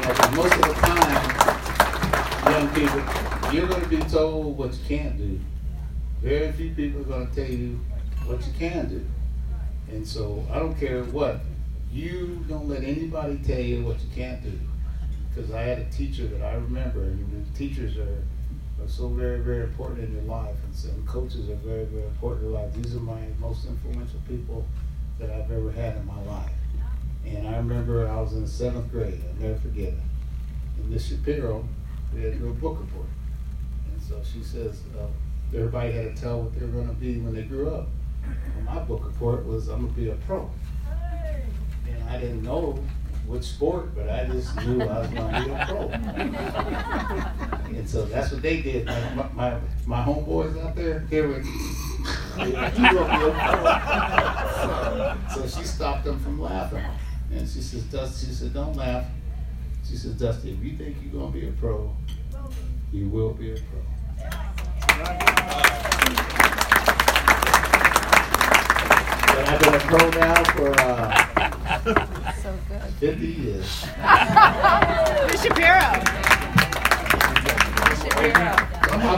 most of the time, young people, you're going to be told what you can't do. Very few people are going to tell you what you can do. And so I don't care what. You don't let anybody tell you what you can't do. Because I had a teacher that I remember, and teachers are, are so very, very important in your life, and some coaches are very, very important in your life. These are my most influential people that I've ever had in my life. And I remember I was in seventh grade, I'll never forget it. And Miss Shapiro, we had to do a book report. And so she says, uh, everybody had to tell what they were gonna be when they grew up. And my book report was, I'm gonna be a pro. And I didn't know which sport, but I just knew I was gonna be a pro. And so that's what they did. My, my, my, homeboys out there, they were, be a pro. So she stopped them from laughing. And she says, Dusty, she said, don't laugh. She says, Dusty, if you think you're gonna be a pro, you will be a pro. But I've been a pro now for uh, So good. 50 years.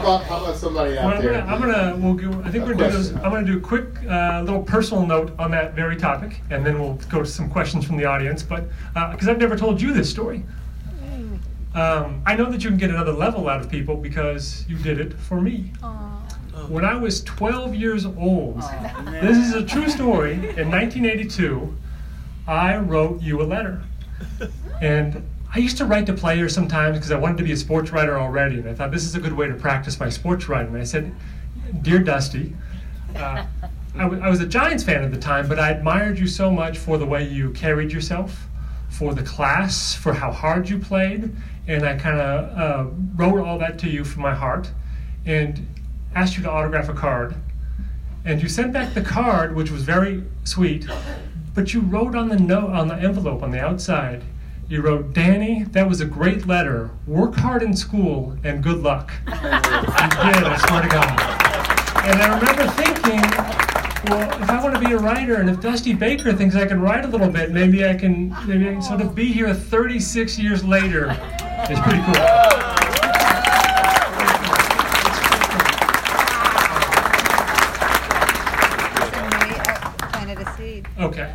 about, how about somebody Well, out I'm there? gonna, I'm gonna, we'll go, I think A we're gonna do this. I'm gonna do a quick, uh, little personal note on that very topic, and then we'll go to some questions from the audience, but, uh, because I've never told you this story. Um, I know that you can get another level out of people because you did it for me. When I was 12 years old, this is a true story, in 1982, I wrote you a letter. And I used to write to players sometimes because I wanted to be a sports writer already, and I thought this is a good way to practice my sports writing. I said, Dear Dusty, uh, I, w- I was a Giants fan at the time, but I admired you so much for the way you carried yourself, for the class, for how hard you played, and I kind of uh, wrote all that to you from my heart, and asked you to autograph a card. And you sent back the card, which was very sweet, but you wrote on the note on the envelope on the outside. You wrote, Danny, that was a great letter. Work hard in school and good luck. you did, I swear to God. And I remember thinking, well, if I want to be a writer, and if Dusty Baker thinks I can write a little bit, maybe I can. Maybe I can sort of be here 36 years later. It's pretty cool. And uh, planted a seed. Okay.